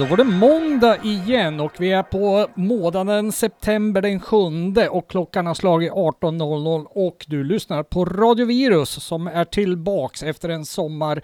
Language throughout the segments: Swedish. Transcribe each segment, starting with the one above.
Då var det måndag igen och vi är på månaden september den 7 och klockan har slagit 18.00 och du lyssnar på Radio Virus som är tillbaks efter en sommar,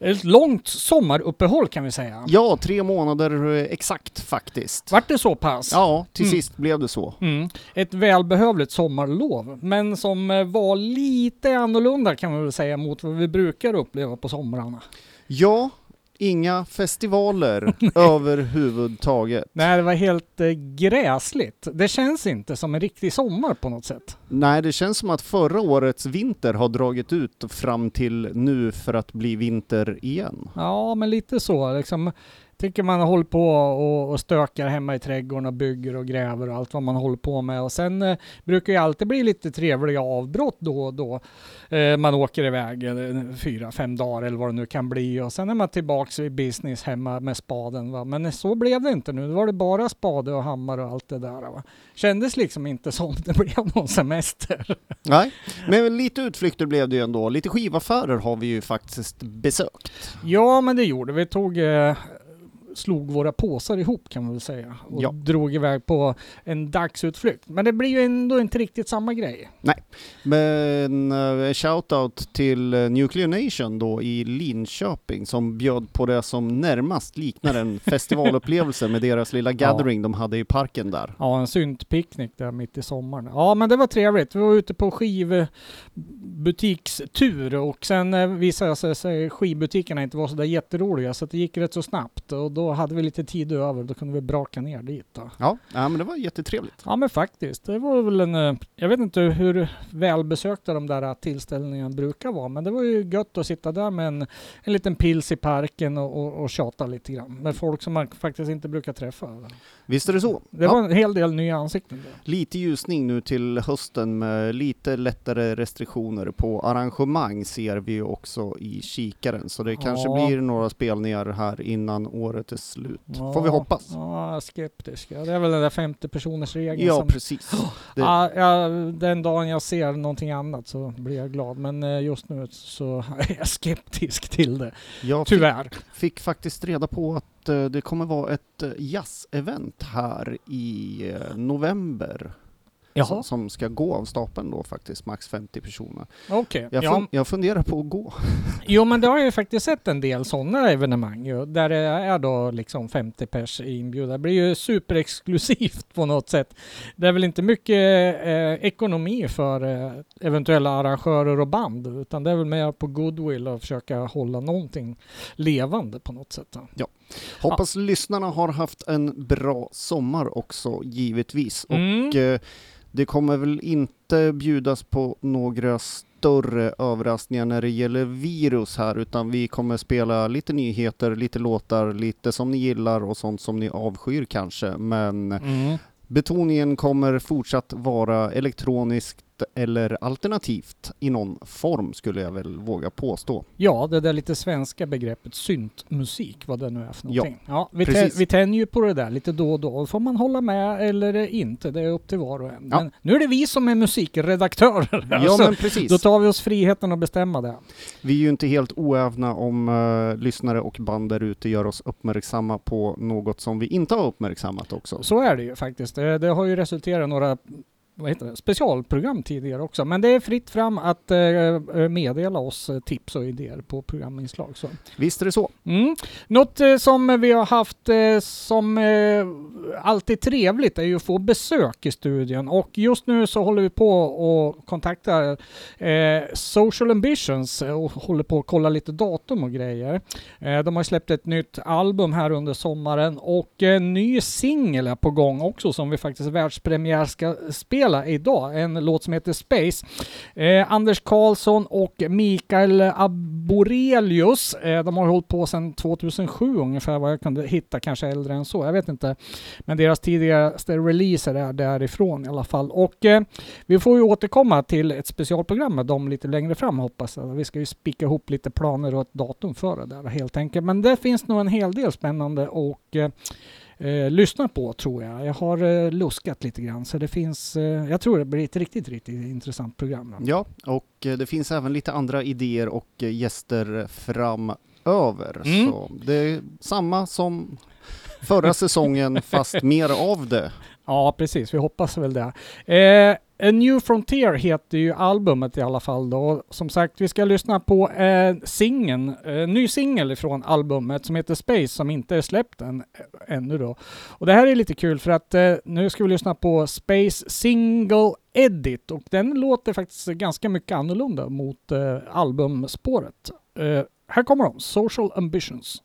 ett långt sommaruppehåll kan vi säga. Ja, tre månader eh, exakt faktiskt. Vart det så pass? Ja, till Mm. sist blev det så. Mm. Ett välbehövligt sommarlov, men som eh, var lite annorlunda kan man väl säga mot vad vi brukar uppleva på somrarna. Ja, inga festivaler överhuvudtaget. Nej, det var helt eh, gräsligt. Det känns inte som en riktig sommar på något sätt. Nej, det känns som att förra årets vinter har dragit ut fram till nu för att bli vinter igen. Ja, men lite så. Liksom, tycker man håller på och, och stökar hemma i trädgården och bygger och gräver och allt vad man håller på med. Och sen eh, brukar ju alltid bli lite trevliga avbrott då och då. Eh, man åker iväg eh, fyra, fem dagar eller vad det nu kan bli och sen är man tillbaks i business hemma med spaden. Va? Men så blev det inte nu. Då var det bara spade och hammare och allt det där. Va? Kändes liksom inte som det blev någon semester. Nej, men lite utflykter blev det ju ändå. Lite skivaffärer har vi ju faktiskt besökt. Ja, men det gjorde vi. Tog, eh, slog våra påsar ihop kan man väl säga och Ja. drog iväg på en dagsutflykt. Men det blir ju ändå inte riktigt samma grej. Men uh, shoutout till eh, Nuclear Nation då i Linköping som bjöd på det som närmast liknar en festivalupplevelse med deras lilla gathering de hade i parken där. Ja, en syntpicknick där mitt i sommaren. Ja, men det var trevligt. Vi var ute på skivbutikstur och sen eh, visade sig skivbutikerna inte var så där jätteroliga så det gick rätt så snabbt och då hade vi lite tid över. Då kunde vi braka ner dit. Då. Ja, ja men det var jättetrevligt. Ja men faktiskt, det var väl en, eh, jag vet inte hur välbesökta de där tillställningarna brukar vara, men det var ju gött att sitta där med en, en liten pils i parken och, och, och tjata lite grann med folk som man faktiskt inte brukar träffa. Visst är det så? Det Ja. var en hel del nya ansikten. Där. Lite ljusning nu till hösten med lite lättare restriktioner på arrangemang ser vi också i kikaren. Så det kanske Ja. blir några spelningar här innan året är slut. Ja, Får vi hoppas. Ja, jag är skeptisk. Ja, det är väl den där 50 personers regeln Ja, som... precis. Det- Ja, den dagen jag ser någonting annat så blir jag glad, men eh, just nu så är jag skeptisk till det. Jag fick, Tyvärr. fick faktiskt reda på att eh, det kommer vara ett uh, jazzevent här i eh, november. Jaha, Som, ska gå av stapeln då faktiskt, max 50 personer. okej. Jag, Ja, fun- jag funderar på att gå. Jo men det har jag ju faktiskt sett en del sådana evenemang ju, där det är då liksom 50 pers inbjudna. Det blir ju superexklusivt på något sätt. Det är väl inte mycket eh, ekonomi för eh, eventuella arrangörer och band, utan det är väl mer på goodwill och försöka hålla någonting levande på något sätt. Då. Hoppas lyssnarna har haft en bra sommar också, givetvis. Mm. Och eh, det kommer väl inte bjudas på några större överraskningar när det gäller virus här, utan vi kommer spela lite nyheter, lite låtar, lite som ni gillar och sånt som ni avskyr kanske. Men Mm. betoningen kommer fortsatt vara elektroniskt eller alternativt i någon form skulle jag väl våga påstå. Ja, det där lite svenska begreppet syntmusik, vad det nu är för Ja, någonting. Ja, vi, tä- precis. vi tänjer ju på det där lite då och då. Får man hålla med eller inte, det är upp till var och en. Ja. Men nu är det vi som är musikredaktörer. Ja alltså, men precis. Då tar vi oss friheten att bestämma det. Vi är ju inte helt oävna om eh, lyssnare och band där ute gör oss uppmärksamma på något som vi inte har uppmärksammat också. Så är det ju faktiskt. Det, det har ju resulterat i några vad heter det, specialprogram tidigare också. Men det är fritt fram att eh, meddela oss eh, tips och idéer på programinslag. Så. Visst är det så? Mm. Något eh, som vi har haft eh, som eh, alltid trevligt är ju att få besök i studion och just nu så håller vi på och kontaktar eh, Social Ambitions eh, och håller på att kolla lite datum och grejer. Eh, de har släppt ett nytt album här under sommaren och en ny singel är på gång också som vi faktiskt världspremiär ska spela idag. En låt som heter Space. Eh, Anders Karlsson och Mikael Aborelius, eh, de har hållit på sedan 2007 ungefär vad jag kunde hitta, kanske äldre än så, jag vet inte. Men deras tidigaste releaser är därifrån i alla fall. Och eh, vi får ju återkomma till ett specialprogram med dem lite längre fram hoppas jag. Vi ska ju spika ihop lite planer och ett datum för det där helt enkelt. Men det finns nog en hel del spännande och eh, eh, eh, lyssna på tror jag. Jag har eh, luskat lite grann så det finns, eh, jag tror det blir ett riktigt, riktigt intressant program. Ja, och eh, det finns även lite andra idéer och eh, gäster framöver. Mm. Så det är samma som förra säsongen fast mer av det. Ja, precis. Vi hoppas väl det. Eh, A New Frontier heter ju albumet i alla fall då. Som sagt, vi ska lyssna på eh, singeln, eh, ny singel från albumet som heter Space som inte är släppt än, eh, ännu då. Och det här är lite kul för att eh, nu ska vi lyssna på Space Single Edit och den låter faktiskt ganska mycket annorlunda mot eh, albumspåret. Eh, här kommer de, Social Ambitions.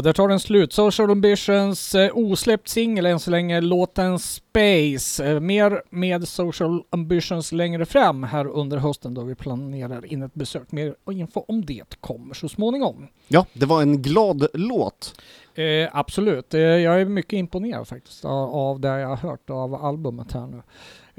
Ja, där tar den slut. Social Ambitions eh, osläppt singel än så länge, låten Space. Eh, mer med Social Ambitions längre fram här under hösten då vi planerar in ett besök. Mer info om det kommer så småningom. Ja, det var en glad låt. Eh, absolut, eh, jag är mycket imponerad faktiskt av, av det jag har hört av albumet här nu.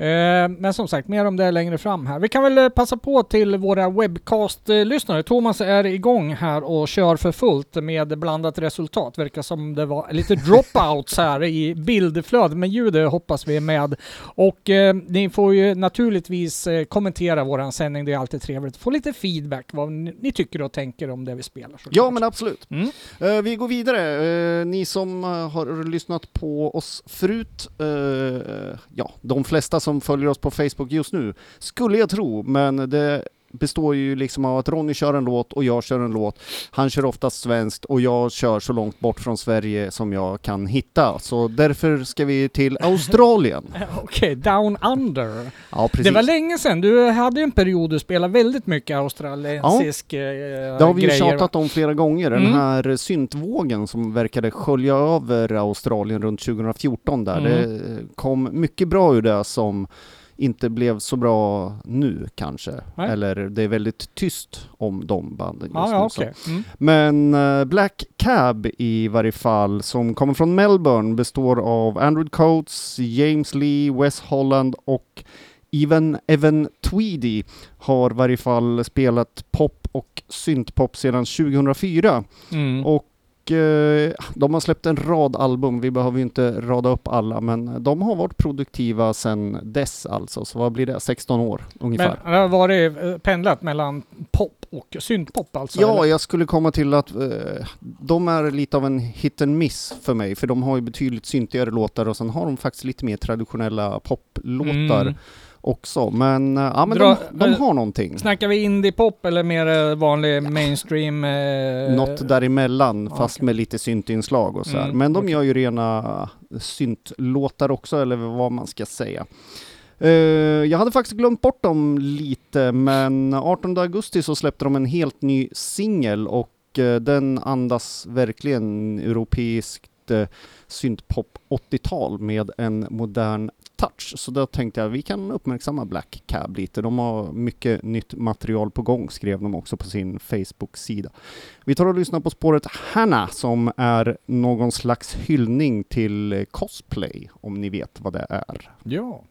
Eh, men som sagt, mer om det längre fram här. Vi kan väl eh, passa på till våra webcast-lyssnare. Thomas är igång här och kör för fullt med blandat resultat. Verkar som det var lite dropouts här i bildflödet, men ljudet hoppas vi är med. Och eh, ni får ju naturligtvis eh, kommentera våran sändning, det är alltid trevligt. Få lite feedback, vad ni, ni tycker och tänker om det vi spelar. Såklart. Ja, men absolut. Mm. Uh, vi går vidare. Uh, ni som har lyssnat på oss förut, uh, ja, de flesta som som följer oss på Facebook just nu, skulle jag tro, men det består ju liksom av att Ronny kör en låt och jag kör en låt. Han kör oftast svenskt och jag kör så långt bort från Sverige som jag kan hitta. Så därför ska vi till Australien. Okej, Down Under. Ja, precis. Det var länge sedan. Du hade ju en period du spelade väldigt mycket australiensisk ja, Det har vi ju tjatat om flera gånger. Den Mm. här syntvågen som verkade skölja över Australien runt 2014 där. Mm. Det kom mycket bra ur det som inte blev så bra nu kanske. Nej. Eller det är väldigt tyst om de banden just Ja, nu. ja okej. Mm. Men eh, Black Cab i varje fall, som kommer från Melbourne, består av Andrew Coates, James Lee, Wes Holland och Even Evan Tweedy har i varje fall spelat pop och syntpop sedan 2004. Mm. Och de har släppt en rad album, vi behöver ju inte rada upp alla, men de har varit produktiva sedan dess alltså. Så vad blir det? 16 år ungefär. Men har varit eh, pendlat mellan pop och syntpop alltså? Ja, eller? jag skulle komma till att eh, de är lite av en hit and miss för mig, för de har ju betydligt syntigare låtar och sen har de faktiskt lite mer traditionella poplåtar Mm. Också. Men, eh, ja, men Dra- de, de har någonting. Snackar vi indie-pop eller mer eh, vanlig mainstream? Eh, Något däremellan, fast okej. med lite syntinslag och så. Mm, Men de okej. gör ju rena syntlåtar också, eller vad man ska säga. Eh, jag hade faktiskt glömt bort dem lite, men 18 augusti så släppte de en helt ny singel och den andas verkligen europeiskt syntpop 80-tal med en modern touch. Så då tänkte jag vi kan uppmärksamma Black Cab lite. De har mycket nytt material på gång, skrev de också på sin Facebook-sida. Vi tar och lyssnar på spåret Hanna som är någon slags hyllning till cosplay, om ni vet vad det är. Ja.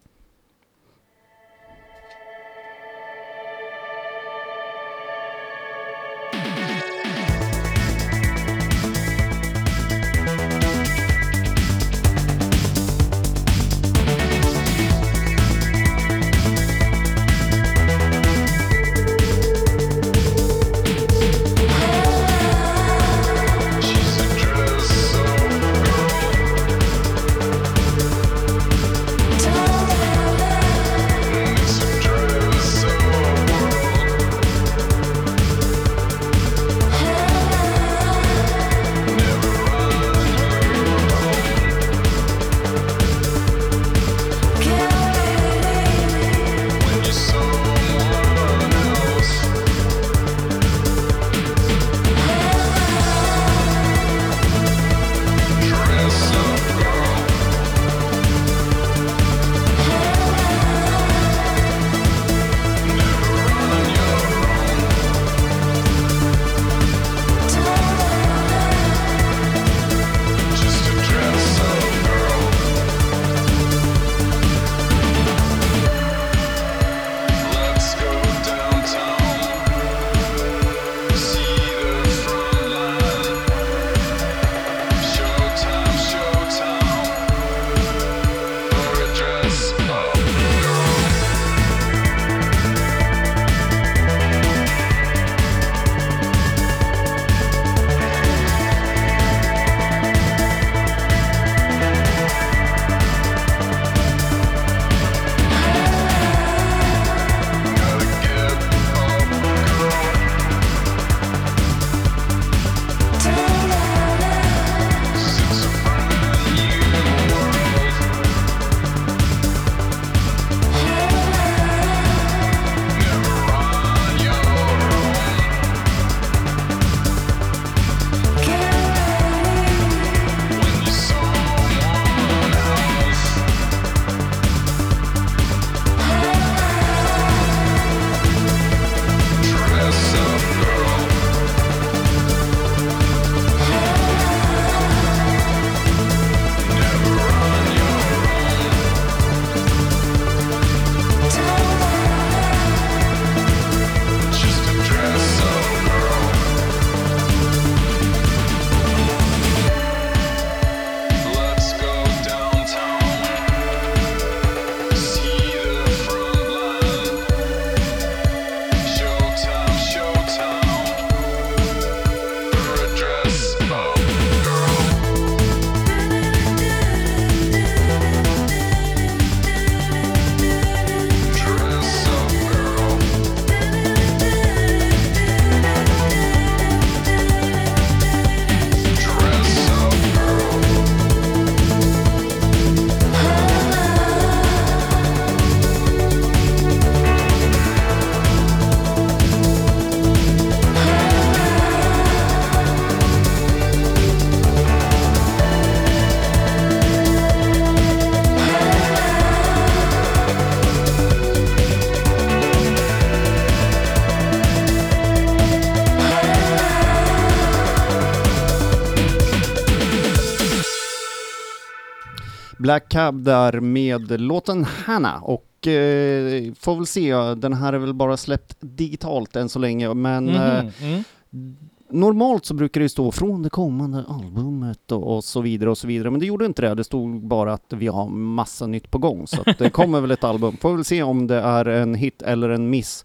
Black Cab där med låten Hanna och eh, får väl se, den här är väl bara släppt digitalt än så länge men Mhm, eh, mm. Normalt så brukar det stå från det kommande albumet och, och så vidare och så vidare, men det gjorde inte det. Det stod bara att vi har massa nytt på gång, så att det kommer väl ett album. Får väl se om det är en hit eller en miss.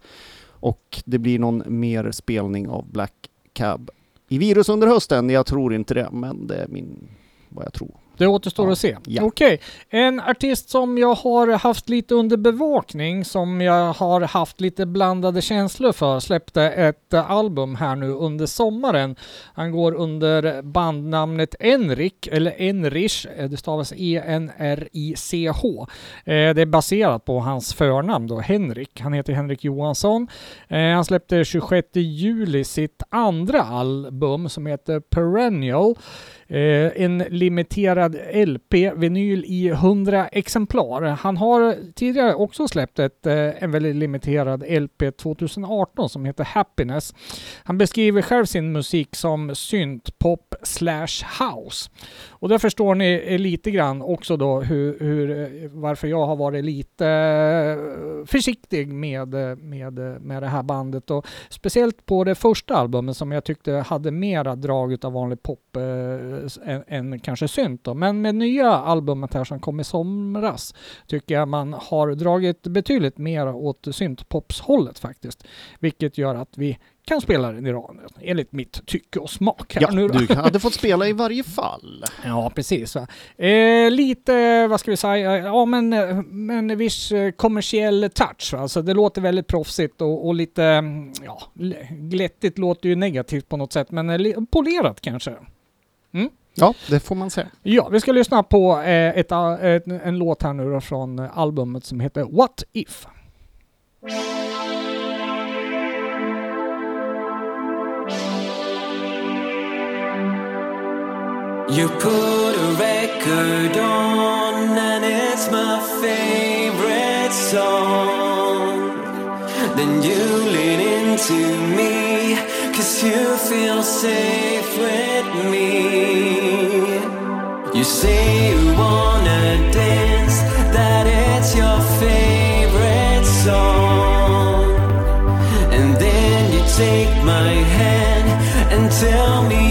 Och det blir någon mer spelning av Black Cab i virus under hösten. Jag tror inte det, men det är min, vad jag tror. Det återstår Ja. att se. Ja. Okej, en artist som jag har haft lite under bevakning, som jag har haft lite blandade känslor för, släppte ett album här nu under sommaren. Han går under bandnamnet Enrik, eller Enrich, eh, det stavas E-N-R-I-C-H. Eh, Det är baserat på hans förnamn då, Henrik. Han heter Henrik Johansson. Eh, Han släppte 26 juli sitt andra album som heter Perennial. Eh, en limiterad LP-vinyl i 100 exemplar. Han har tidigare också släppt ett, eh, en väldigt limiterad LP 2018 som heter Happiness. Han beskriver själv sin musik som syntpop slash house. Och där förstår ni eh, lite grann också då hur, hur, eh, varför jag har varit lite eh, försiktig med, med, med det här bandet. Och speciellt på det första albumet som jag tyckte hade mera drag av vanlig pop eh, än, än kanske synt. Då. Men med nya albumet här som kom i somras tycker jag man har dragit betydligt mer åt syntpopshållet faktiskt. Vilket gör att vi kan spela den idag enligt mitt tycke och smak. Här Ja, nu du hade fått spela i varje fall. Ja, precis. Eh, lite, vad ska vi säga, ja men eh, med en viss eh, kommersiell touch. Va? Så det låter väldigt proffsigt och, och lite, mm, ja, glättigt låter ju negativt på något sätt, men eh, polerat kanske. Ja, det får man säga. Ja, vi ska lyssna på eh, ett, ett, en låt här nu då från eh, albumet som heter What If. You put a record on and it's my favorite song. Then you lean into me, cause you feel safe with me. You say you wanna dance, that it's your favorite song. And then you take my hand and tell me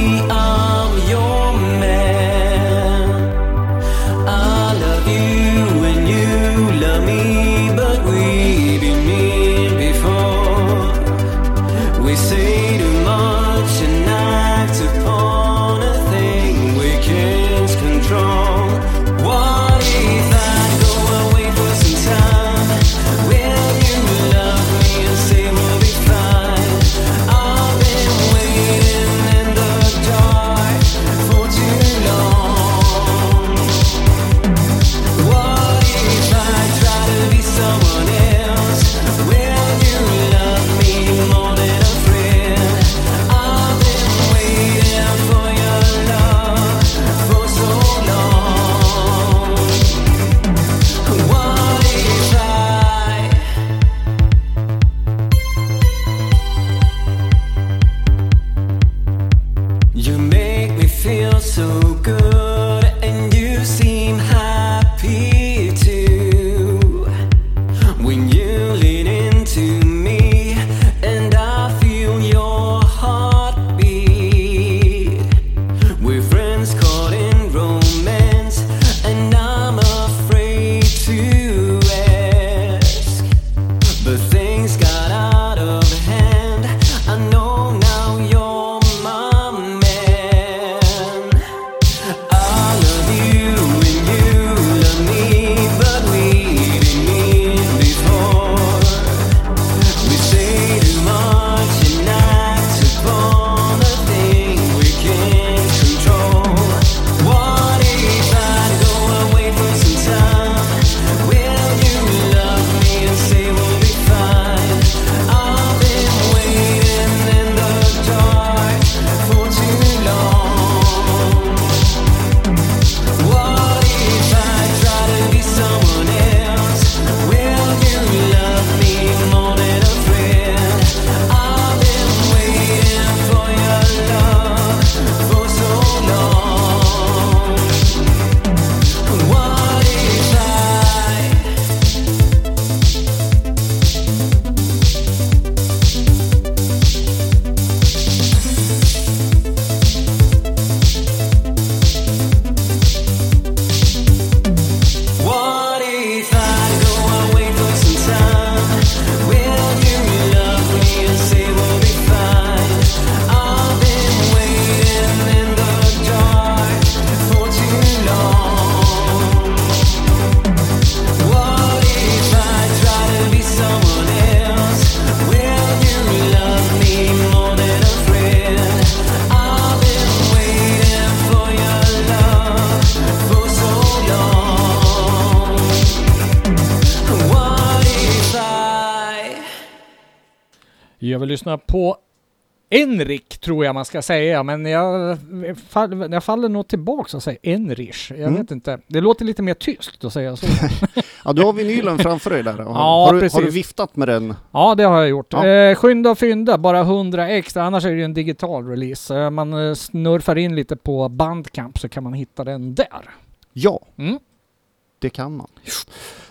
lyssna på Enrik tror jag man ska säga, men jag, fall, jag faller nog tillbaks och säger Enrich. Jag Mm. vet inte. Det låter lite mer tyskt att säga så. Ja, du har vinylen framför dig där. Ja, har, du, har precis. du viftat med den? ja, det har jag gjort. Ja. Eh, skynda och fynda, bara 100 extra, annars är det ju en digital release. Eh, man eh, snurfar in lite på Bandcamp så kan man hitta den där. Ja, Mm. det kan man.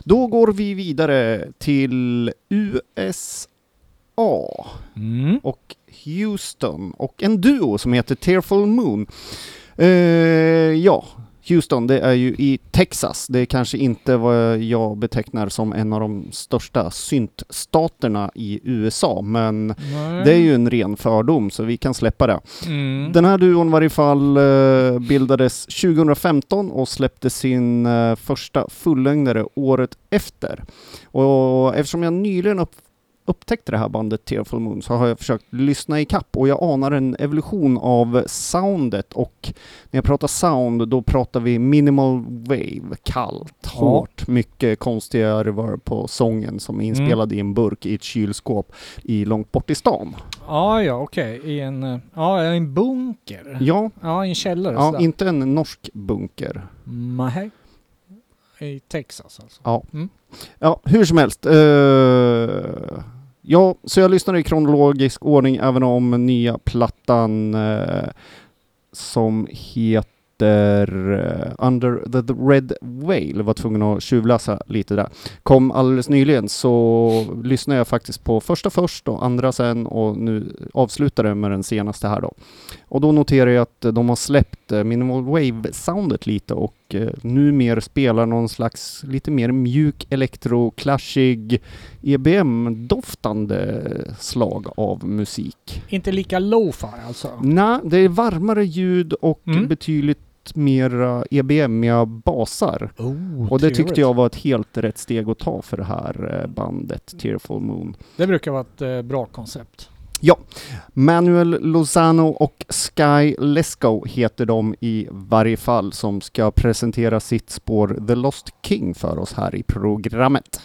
Då går vi vidare till USA Mm. och Houston och en duo som heter Tearful Moon. Eh, ja, Houston, det är ju i Texas. Det är kanske inte vad jag betecknar som en av de största syntstaterna i USA, men Nej. det är ju en ren fördom så vi kan släppa det. Mm. Den här duon var i fall eh, bildades 2015 och släppte sin eh, första fullängdare året efter. Och eftersom jag nyligen upp, upptäckte det här bandet Tearful Moon så har jag försökt lyssna i kapp och jag anar en evolution av soundet och när jag pratar sound då pratar vi minimal wave, kallt, hårt, mycket konstiga reverb på sången som är inspelad i en burk i ett kylskåp i långt bort i stan. Ja, ja, okej. I en, ja, i en bunker. Ja, Ja, i en källare. ja sådär. inte en norsk bunker. Nej. I Texas alltså. Ja. Mm. Ja, hur som helst. eh, ja, så jag lyssnade i kronologisk ordning även om nya plattan eh, som heter eh, Under the, the Red Whale, var tvungen att tjuvläsa lite där. Kom alldeles nyligen så lyssnade jag faktiskt på första först och andra sen och nu avslutar det med den senaste här då. Och då noterar jag att de har släppt eh, minimal wave-soundet lite och eh, numera spelar någon slags lite mer mjuk elektro-clashig EBM-doftande slag av musik. Inte lika lo-fi alltså? Nej, det är varmare ljud och Mm. betydligt mera EBM-iga basar. Oh, Och det tyckte trevligt. jag var ett helt rätt steg att ta för det här eh, bandet, Tearful Moon. Det brukar vara ett eh, bra koncept. Ja, Manuel Lozano och Sky Lesko heter de i varje fall som ska presentera sitt spår The Lost King för oss här i programmet.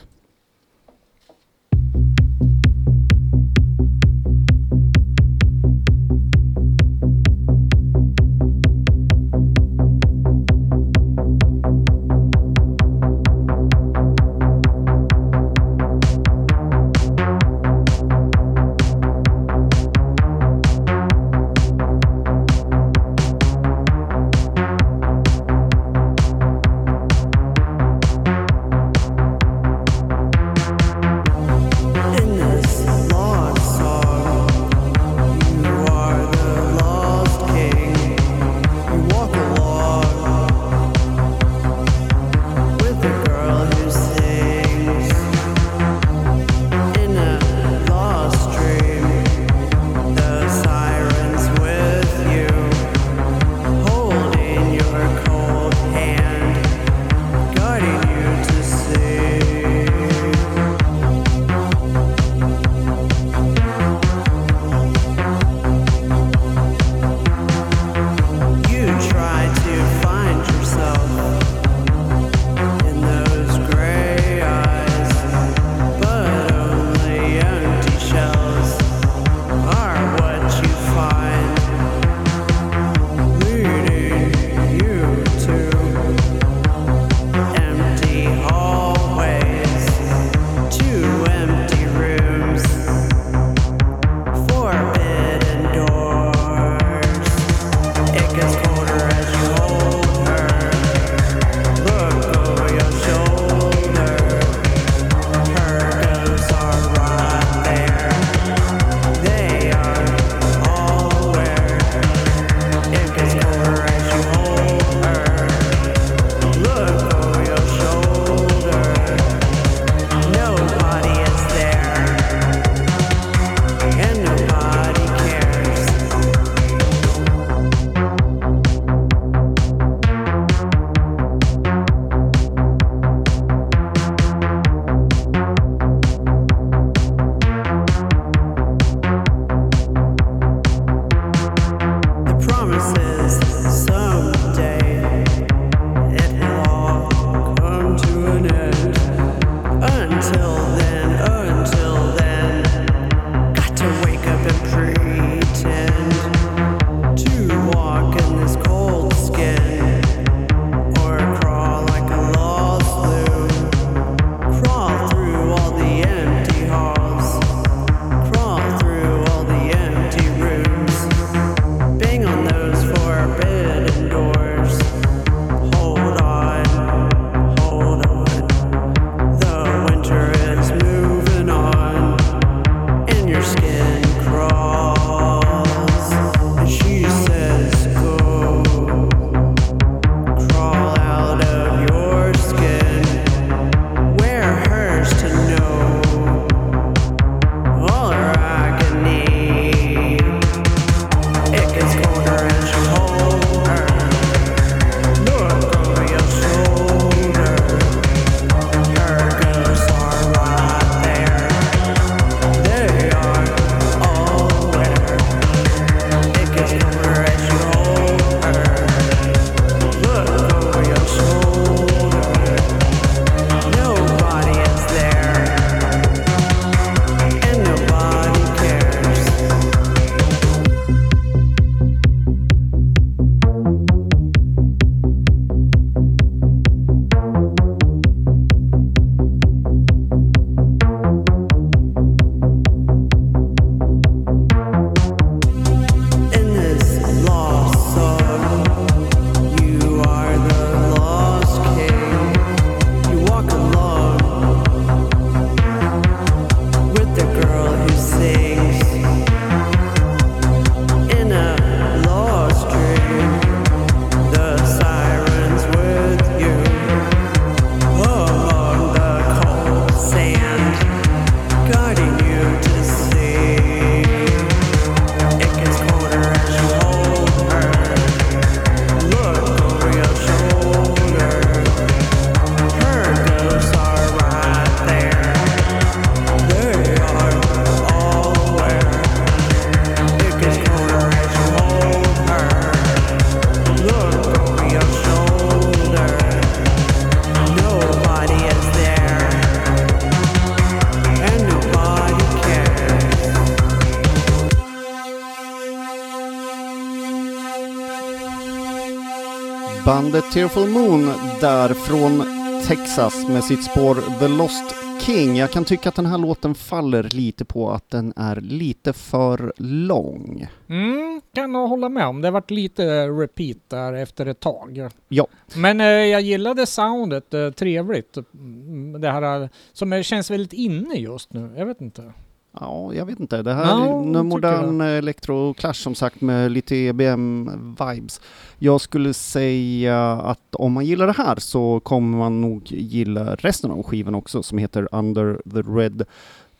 Bandet Tearful Moon där från Texas med sitt spår The Lost King. Jag kan tycka att den här låten faller lite på att den är lite för lång. Mm, kan nog hålla med om. Det har varit lite repeat där efter ett tag. Ja. Men eh, jag gillade soundet, eh, trevligt. Mm, Det här eh, som är- känns väldigt inne just nu. Jag vet inte. Ja, jag vet inte. Det här Ja, är modern electro-clash som sagt med lite EBM-vibes. Jag skulle säga att om man gillar det här så kommer man nog gilla resten av skivan också som heter Under the Red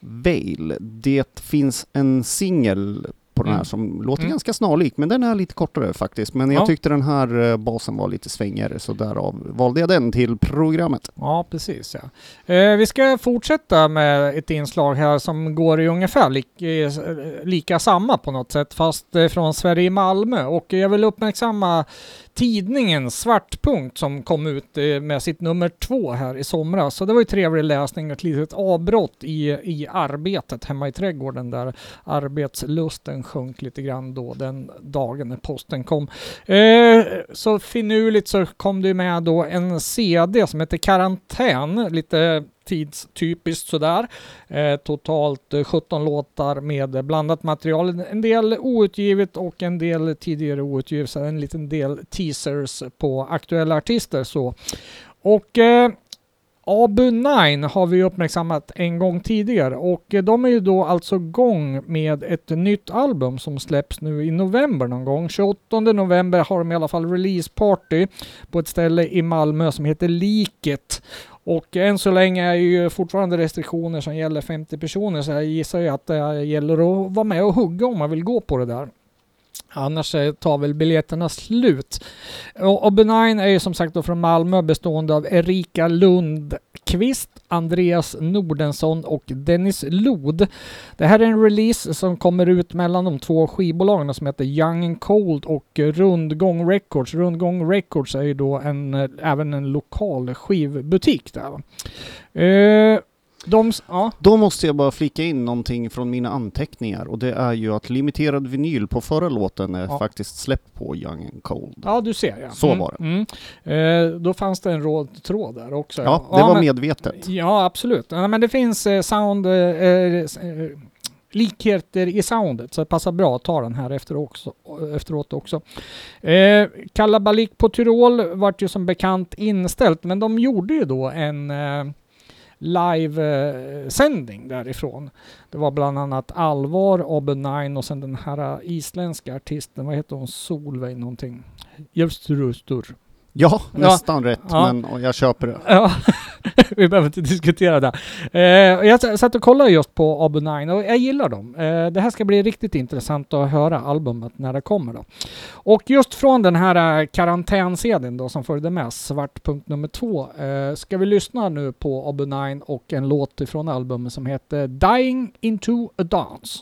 Veil. Det finns en singel på den här Mm. som låter Mm. ganska snarlik, men den är lite kortare faktiskt. Men jag Ja. tyckte den här eh, basen var lite svängigare, så därav valde jag den till programmet. Ja, precis ja. Eh, vi ska fortsätta med ett inslag här som går i ungefär lik, eh, lika samma på något sätt, fast eh, från Sverige i Malmö. Och jag vill uppmärksamma tidningen Svartpunkt som kom ut eh, med sitt nummer två här i somras. Så det var ju trevlig läsning, ett litet avbrott i, i arbetet hemma i trädgården där arbetslusten sjönk lite grann då den dagen när posten kom. Eh, så finurligt så kom det med då en CD som heter Karantän, lite tidstypiskt sådär. Eh, totalt eh, 17 låtar med blandat material. En del outgivet och en del tidigare outgivet. Så en liten del teasers på aktuella artister så. Och eh, Abu 9 har vi uppmärksammat en gång tidigare och de är ju då alltså igång med ett nytt album som släpps nu i november någon gång. 28 november har de i alla fall release party på ett ställe i Malmö som heter Liket. Och än så länge är ju fortfarande restriktioner som gäller 50 personer så jag gissar ju att det gäller att vara med och hugga om man vill gå på det där. Annars tar väl biljetterna slut. Och och Benign är ju som sagt då från Malmö bestående av Erika Lundqvist, Andreas Nordensson och Dennis Lod. Det här är en release som kommer ut mellan de två skivbolagen som heter Young and Cold och Rundgång Records. Rundgång Records är ju då en, även en lokal skivbutik där. va. Eh, de, ja, Då måste jag bara flika in någonting från mina anteckningar och det är ju att limiterad vinyl på förra låten är Ja. faktiskt släppt på Young and Cold. ja, du ser ja. Så Mm, var det. Mm. Eh, då fanns det en röd tråd där också. Ja, det var men- medvetet. Ja, absolut. Ja, men det finns eh, sound... Eh, eh, eh, likheter i soundet, så det passar bra att ta den här efter också, efteråt också. Eh, Kalabalik på Tyrol vart ju som bekant inställt, men de gjorde ju då en eh, live-sändning därifrån. Det var bland annat Alvar, Oben och sen den här isländska artisten, vad heter hon, Solveig någonting? Jöstrustur. Ja, Ja. nästan rätt, Ja. men och jag köper det. Ja, vi behöver inte diskutera det. Eh, jag satt och kollade just på Abu 9 och jag gillar dem. Eh, det här ska bli riktigt intressant att höra albumet när det kommer då. Och just från den här eh, karantänsedeln då som följde med, Svartpunkt nummer två, eh, ska vi lyssna nu på Abu 9 och en låt ifrån albumet som heter Dying into a Dance.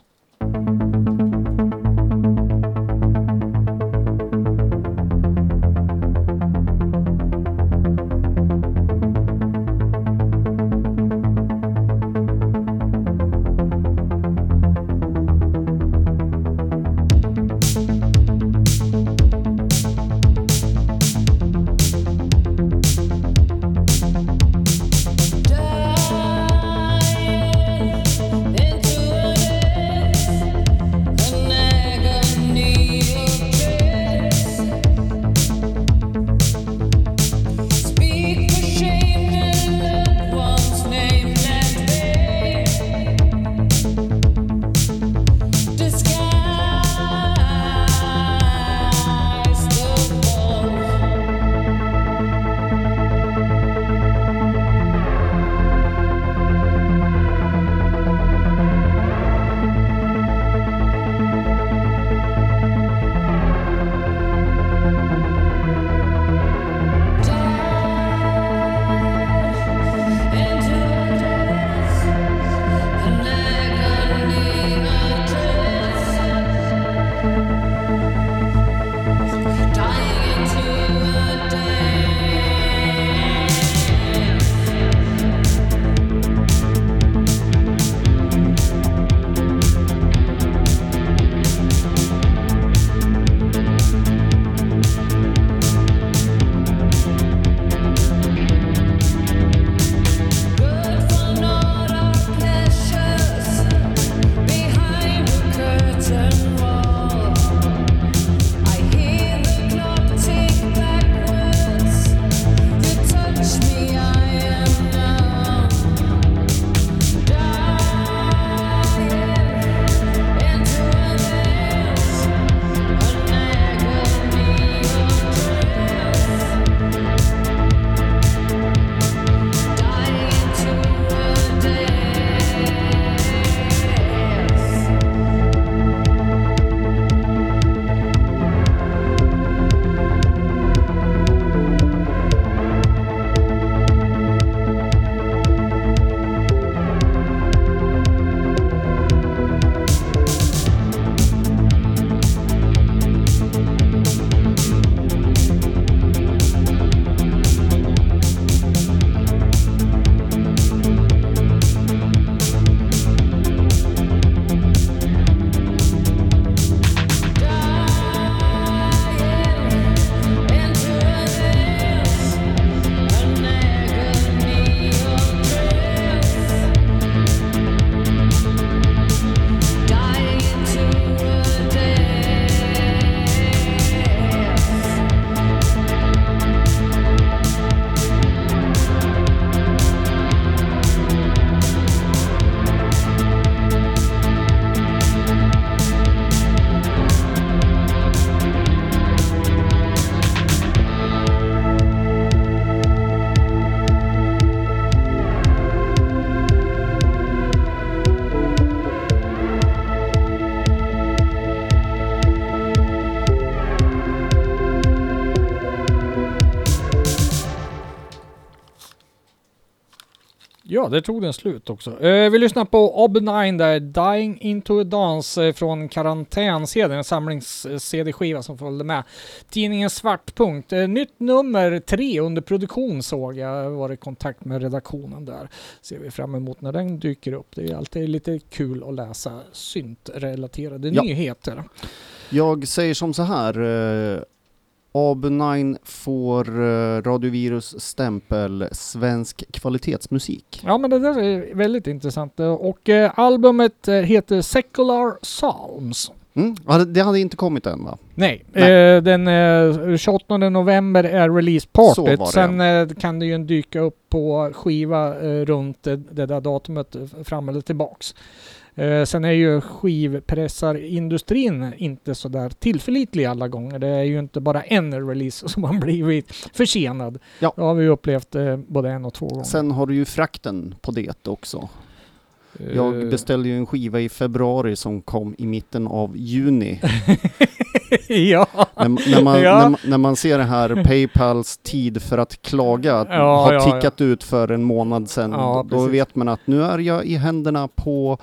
Ja, det tog den slut också. Eh, vi lyssnar på Ob9 där, Dying Into a Dance eh, från Karantän-serien, en samlings-CD-skiva som följde med. Tidningen Svartpunkt. Eh, nytt nummer tre under produktion såg jag. Varit i kontakt med redaktionen där. Ser vi fram emot när den dyker upp. Det är alltid lite kul att läsa syntrelaterade Ja. nyheter. Jag säger som så här. Eh, AB9 får eh, Radiovirus stämpel svensk kvalitetsmusik. Ja, men det där är väldigt intressant. Och eh, albumet eh, heter Secular Psalms. Mm. Det- hade inte kommit än va? Nej, Nej. Den eh, 28 november är releasepartyt. Sen kan det ju dyka upp på skiva runt det, där datumet fram eller tillbaks. Eh, sen är ju skivpressarindustrin inte så där tillförlitlig alla gånger. Det är ju inte bara en release som har blivit försenad. Ja. Det har vi upplevt eh, både en och två gånger. Sen har du ju frakten på det också. Eh, Jag beställde ju en skiva i februari som kom i mitten av juni. ja. när, när, man, Ja. när, när man ser det här Paypals tid för att klaga Ja, har ja, tickat ut för en månad sedan, då, då vet man att nu är jag i händerna på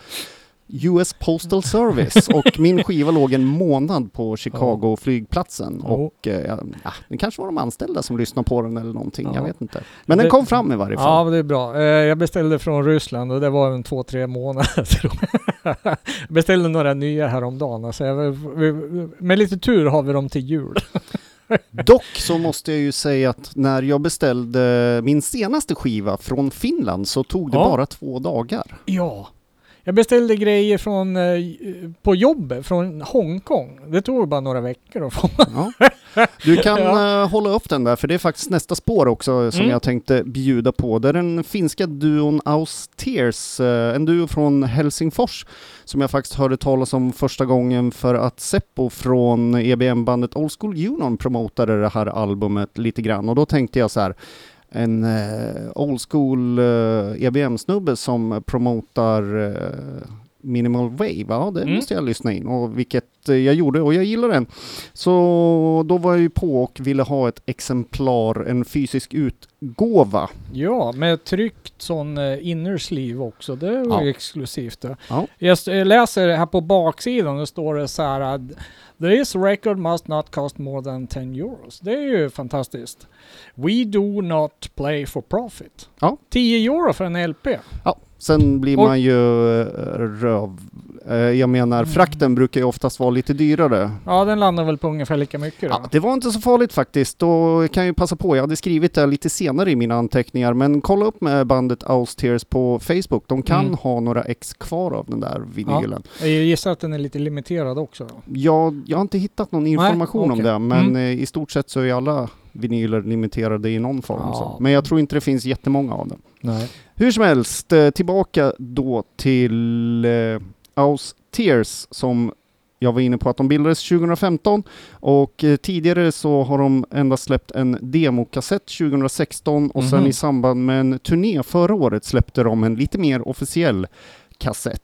US Postal Service och min skiva låg en månad på Chicago flygplatsen Jo. och eh, ja, det kanske var de anställda som lyssnade på den eller någonting, Ja. jag vet inte. Men den Det- kom fram i varje Ja, fall. men det är bra. Eh, Jag beställde från Ryssland och det var en två, tre månader. jag. Jag beställde några nya häromdagen. Alltså jag, vi- med lite tur har vi dem till jul. Dock så måste jag ju säga att när jag beställde min senaste skiva från Finland så tog det Ja. bara två dagar. Ja. Jag beställde grejer från, eh, på jobbet från Hongkong. Det tog bara några veckor att få. Ja. Du kan Ja. eh, hålla upp den där, för det är faktiskt nästa spår också som Mm. jag tänkte bjuda på. Det är den finska duon Austeers, eh, en duo från Helsingfors, som jag faktiskt hörde talas om första gången för att Seppo från EBM-bandet Old School Union promotade det här albumet lite grann. Och då tänkte jag så här, en eh, old school eh, EBM-snubbe som promotar eh, Minimal Wave, ja det Mm. måste jag lyssna in och vilket eh, jag gjorde och jag gillar den. Så då var jag ju på och ville ha ett exemplar, en fysisk utgåva. Ja, med tryckt sån eh, inner sleeve också. Det var Ja. exklusivt det. Ja. Jag läser här på baksidan, det står det så här att This record must not cost more than 10 euros. Det är ju fantastiskt. We do not play for profit. Ja. 10 euro för en LP. Ja, sen blir man ju eh, röv. Eh, Jag menar, Mm. frakten brukar ju oftast vara lite dyrare. Ja, den landar väl på ungefär lika mycket då. Ja, det var inte så farligt faktiskt. Då kan jag ju passa på, jag hade skrivit det lite senare i mina anteckningar, men kolla upp med bandet Austeers på Facebook. De kan Mm. ha några ex kvar av den där vinylen. Jag gissar att den är lite limiterad också. Då. Jag, jag har inte hittat någon information om okej. det, men Mm. eh, i stort sett så är alla vinyler limiterade i någon form. Ja. Så. Men jag tror inte det finns jättemånga av dem. Nej. Hur som helst, eh, tillbaka då till eh, Austeers som jag var inne på att de bildades 2015 och eh, tidigare så har de endast släppt en demokassett 2016 och sen Mhm. i samband med en turné förra året släppte de en lite mer officiell kassett.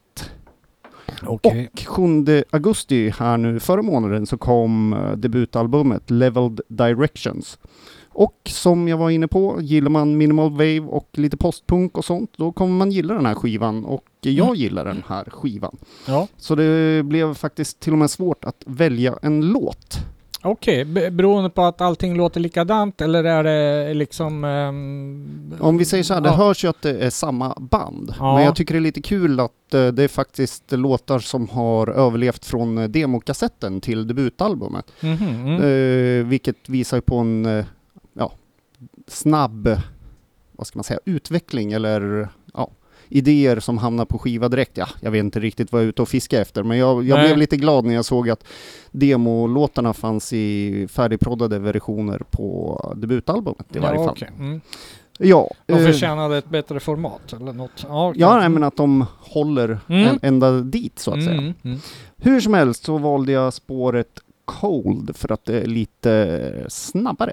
Okej. Och 7 augusti här nu förra månaden så kom eh, debutalbumet Leveled Directions. Och som jag var inne på, gillar man minimal wave och lite postpunk och sånt, då kommer man gilla den här skivan och jag Mm. gillar den här skivan. Ja. Så det blev faktiskt till och med svårt att välja en låt. Okej, be- beroende på att allting låter likadant eller är det liksom... ehm, Om vi säger så här, det ja. hörs ju att det är samma band. Ja. Men jag tycker det är lite kul att eh, det är faktiskt låtar som har överlevt från eh, demokassetten till debutalbumet. Mhm, mm. Eh, vilket visar på en eh, ja, snabb, vad ska man säga, utveckling eller idéer som hamnar på skiva direkt. Ja, jag vet inte riktigt vad jag är ute och fiskar efter, men jag, jag blev lite glad när jag såg att demolåtarna fanns i färdigproddade versioner på debutalbumet i varje fall. okej. Mm. Ja, De eh, förtjänade ett bättre format eller något. Ja, ja nej, men att de håller Mm. ända dit så att säga. Mm, mm. Hur som helst så valde jag spåret Cold för att det är lite snabbare.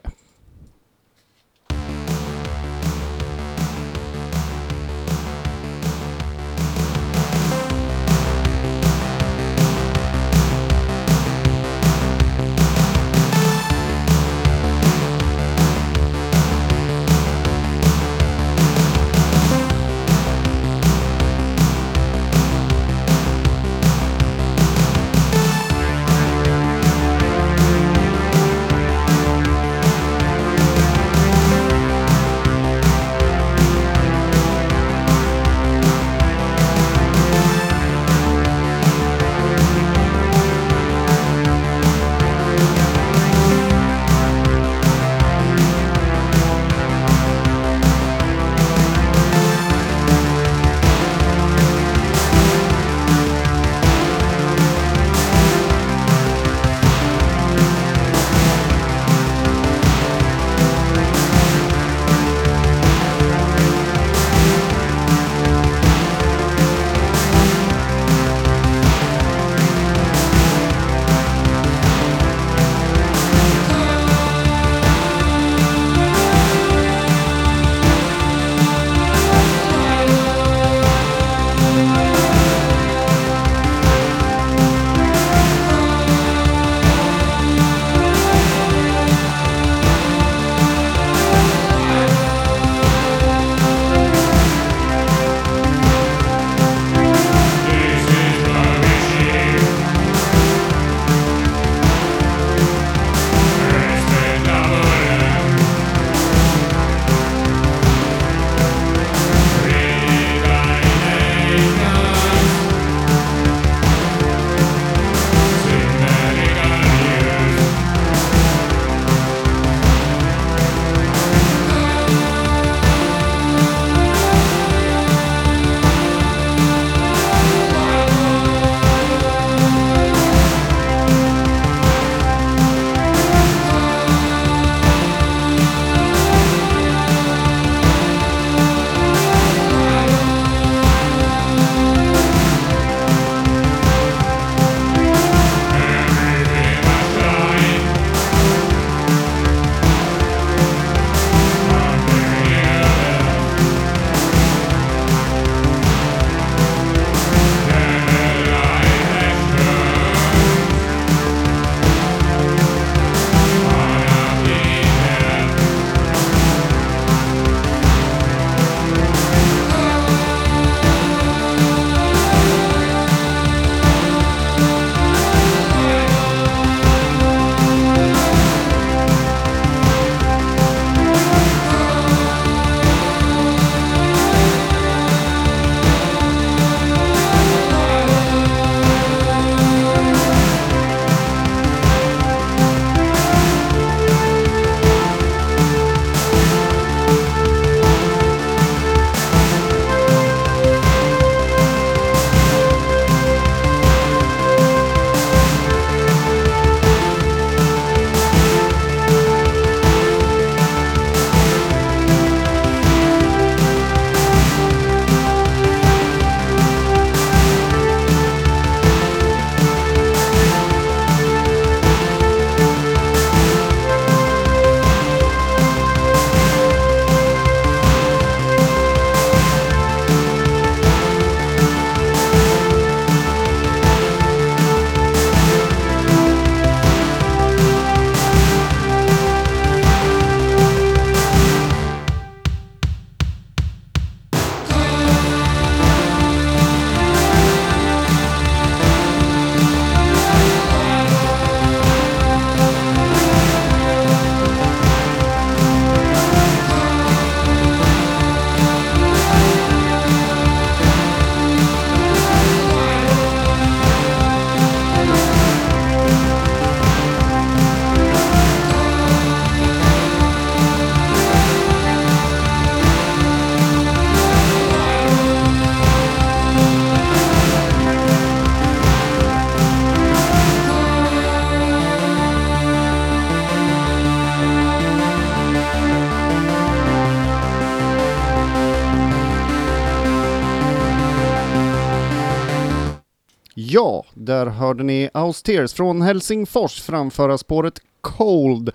Där hörde ni Austeers från Helsingfors framföra spåret Cold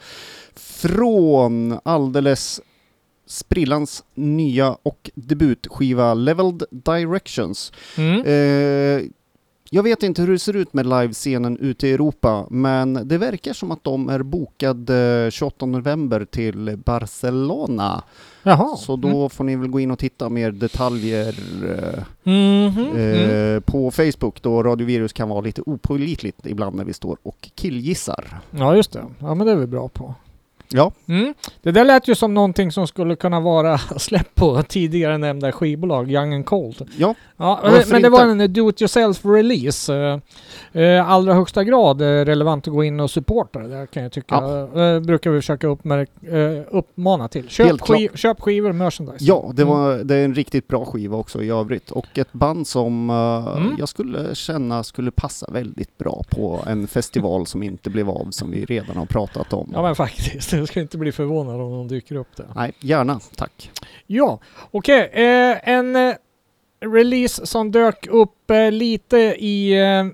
från alldeles sprillans nya och debutskiva Leveled Directions. Mm. Eh, jag vet inte hur det ser ut med livescenen ute i Europa, men det verkar som att de är bokade 28 november till Barcelona. Jaha. Så då får ni väl gå in och titta mer detaljer eh, Mm. Mhm. Mm. eh, på Facebook då Radiovirus kan vara lite opålitligt ibland när vi står och killgissar. Ja, just det. Ja, men det är vi bra på. Ja, Mm. Det där lät ju som någonting som skulle kunna vara släppt på tidigare nämnda skivbolag, Young and Cold. ja, Ja, Varför men det var en do-it-yourself-release. Eh, eh, allra högsta grad eh, relevant att gå in och supporta det där kan jag tycka. Eh, brukar vi försöka uppmana till. Köp, skiv- köp skivor, merchandise. ja det, Mm. var, det är en riktigt bra skiva också i övrigt och ett band som Mm. jag skulle känna skulle passa väldigt bra på en festival som inte blev av som vi redan har pratat om. Ja men faktiskt, jag ska inte bli förvånad om de dyker upp där. Nej, gärna, tack. Ja, okej. Eh, en eh, release som dök upp eh, lite i eh,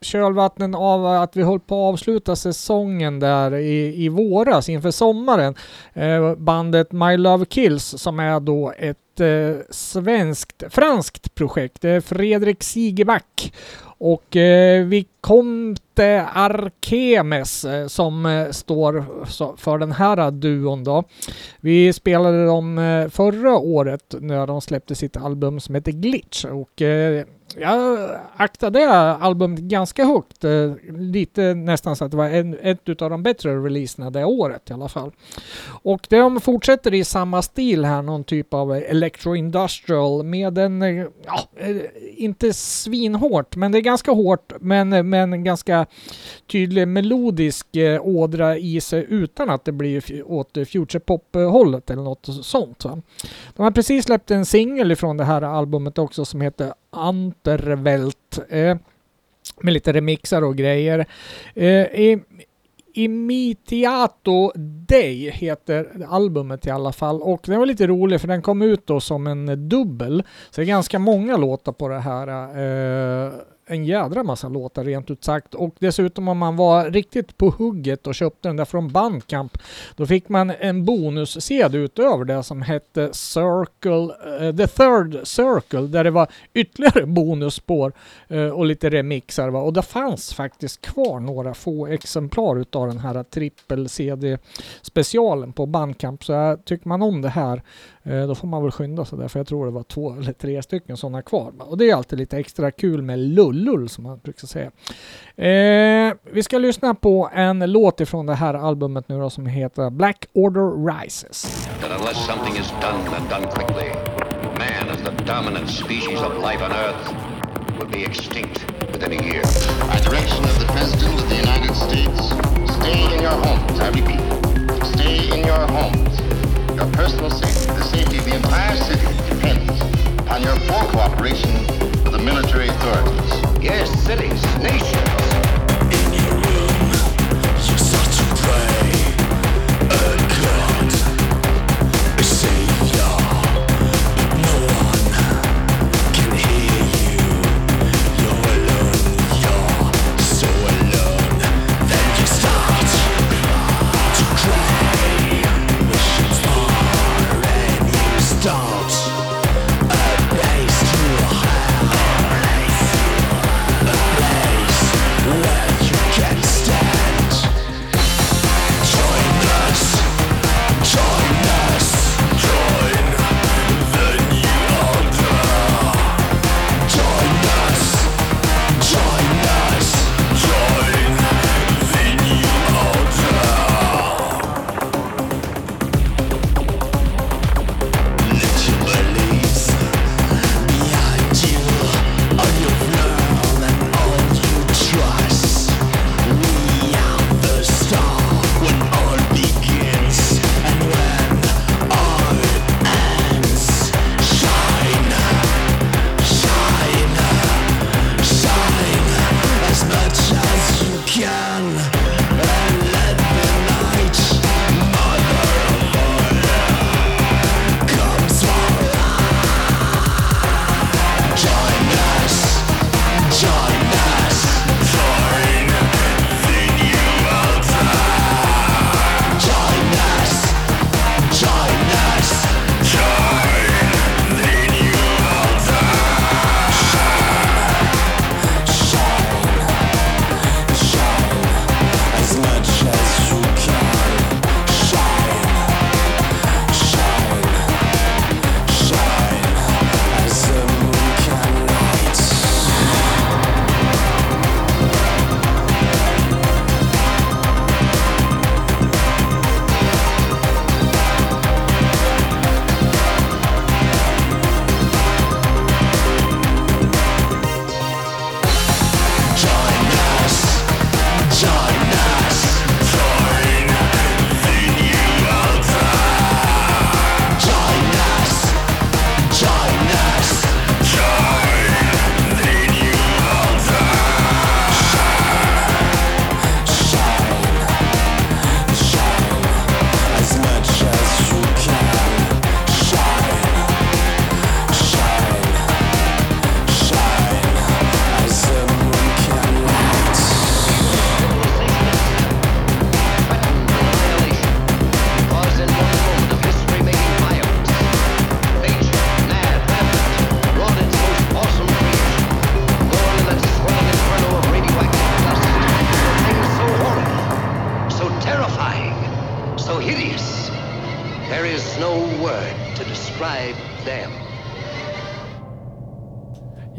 kölvattnen av att vi höll på att avsluta säsongen där i, i våras inför sommaren. Eh, bandet My Love Kills som är då ett eh, svenskt, franskt projekt. Det är Fredrik Sigeback och eh, vi Comte Arkemes eh, som eh, står för den här duon då. Vi spelade dem eh, förra året när de släppte sitt album som heter Glitch och jag aktade albumet ganska högt. Lite nästan så att det var en, ett av de bättre releaserna det året i alla fall. Och de fortsätter i samma stil här, någon typ av electro industrial med en, ja, inte svinhårt, men det är ganska hårt, men med en ganska tydlig melodisk eh, ådra i sig utan att det blir åt futurepop-hållet eller något sånt. Va? De har precis släppt en singel ifrån det här albumet också som heter Anterwelt. Eh, med lite remixar och grejer. Eh, i, Imitiato Day heter albumet i alla fall och den var lite rolig för den kom ut då som en dubbel. Så det är ganska många låtar på det här. Eh, en jädra massa låtar rent ut sagt och dessutom om man var riktigt på hugget och köpte den där från Bandcamp då fick man en bonus-CD utöver det som hette Circle, uh, The Third Circle där det var ytterligare bonusspår uh, och lite remixar va? och det fanns faktiskt kvar några få exemplar utav den här trippel-CD specialen på Bandcamp så jag, tycker man om det här då får man väl skynda sig där för jag tror det var två eller tre stycken sådana kvar. va? Och det är alltid lite extra kul med lullull som man brukar säga. Eh, vi ska lyssna på en låt ifrån det här albumet nu då som heter Black Order Rises. that unless something is done and done quickly, man as the dominant species of life on Earth would be extinct within a year. By direction of the President of the United States, stay in your homes, I repeat. Stay in your homes. Your personal safety, the safety of the entire city depends upon your full cooperation with the military authorities. Yes, cities, nations.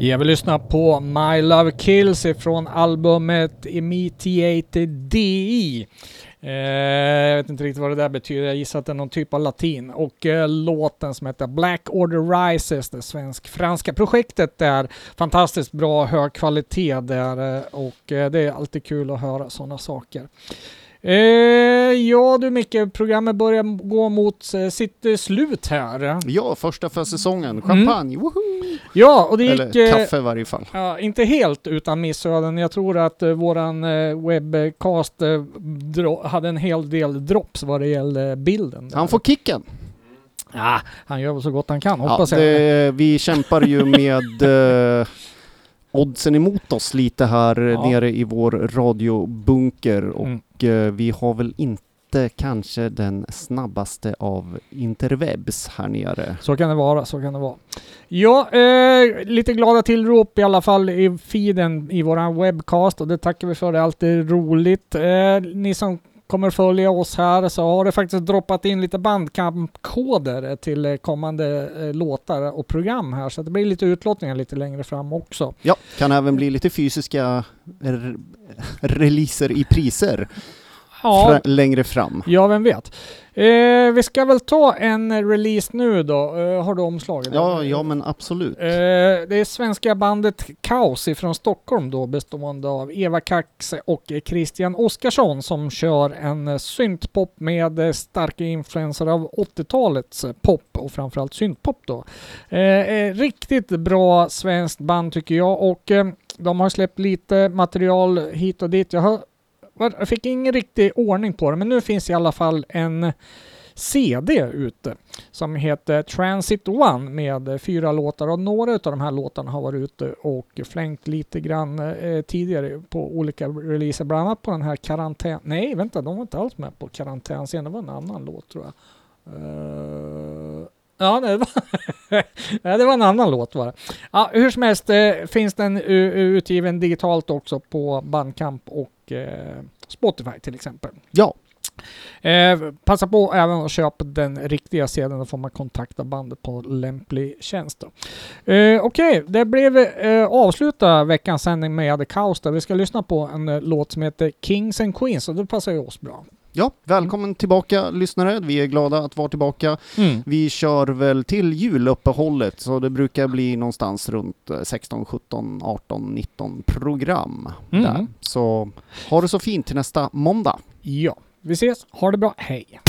Jag vill lyssna på My Love Kills ifrån albumet Immediate DI. Eh, jag vet inte riktigt vad det där betyder, jag gissar att det är någon typ av latin. Och eh, låten som heter Black Order Rises, det svensk-franska projektet är Fantastiskt bra, hög kvalitet där eh, och eh, det är alltid kul att höra sådana saker. Eh, ja du Micke, programmet börjar gå mot eh, sitt eh, slut här. Ja, första för säsongen. Champagne, woho! Ja, och det gick... Eller eh, kaffe i varje fall. Ja, inte helt utan missöden. Jag tror att eh, våran eh, webcast hade en hel del drops vad det gällde bilden. där. Han får kicken. Ja, han gör väl så gott han kan, Ja, hoppas jag. det, vi kämpar ju med oddsen emot oss lite här Ja. nere i vår radiobunker och Mm. Eh, vi har väl inte kanske den snabbaste av interwebs här nere. Så kan det vara, så kan det vara. Ja, eh, lite glada tillrop i alla fall i feeden i våran webcast och det tackar vi för. Det är alltid roligt. Eh, ni som kommer följa oss här så har det faktiskt droppat in lite bandkampkoder till eh, kommande eh, låtar och program här så det blir lite utlåtningar lite längre fram också. Ja, kan även bli lite fysiska releaser i priser Ja, fra- längre fram. ja vem vet. Eh, vi ska väl ta en release nu då. Eh, har du omslaget? Ja, ja men absolut. Eh, det är svenska bandet Kaos ifrån Stockholm då bestående av Eva Kax och Christian Oskarsson som kör en syntpop med starka influenser av 80-talets eh, pop och framförallt syntpop då. Eh, eh, riktigt bra svenskt band tycker jag och eh, de har släppt lite material hit och dit. Jag, har, jag fick ingen riktig ordning på det men nu finns i alla fall en CD ute som heter Transit One med fyra låtar och några av de här låtarna har varit ute och flängt lite grann eh, tidigare på olika releaser, bland annat på den här karantän... Nej, vänta, de var inte alls med på karantän sen, det var en annan låt tror jag. Uh... Ja, det var, det var en annan låt var det. Ja, hur som helst eh, finns den utgiven digitalt också på Bandcamp och eh, Spotify till exempel. Ja, Eh, passa på även att köpa den riktiga sedeln, då får man kontakta bandet på lämplig tjänst. då. Eh, Okej, det blev eh, avsluta veckans sändning med Kaos där vi ska lyssna på en eh, låt som heter Kings and Queens och det passar ju oss bra. Ja, välkommen tillbaka lyssnare. Vi är glada att vara tillbaka. Vi kör väl till juluppehållet så det brukar bli någonstans runt eh, 16, 17, 18, 19 program Mm. där. Så ha det så fint till nästa måndag. Ja, vi ses, ha det bra, hej!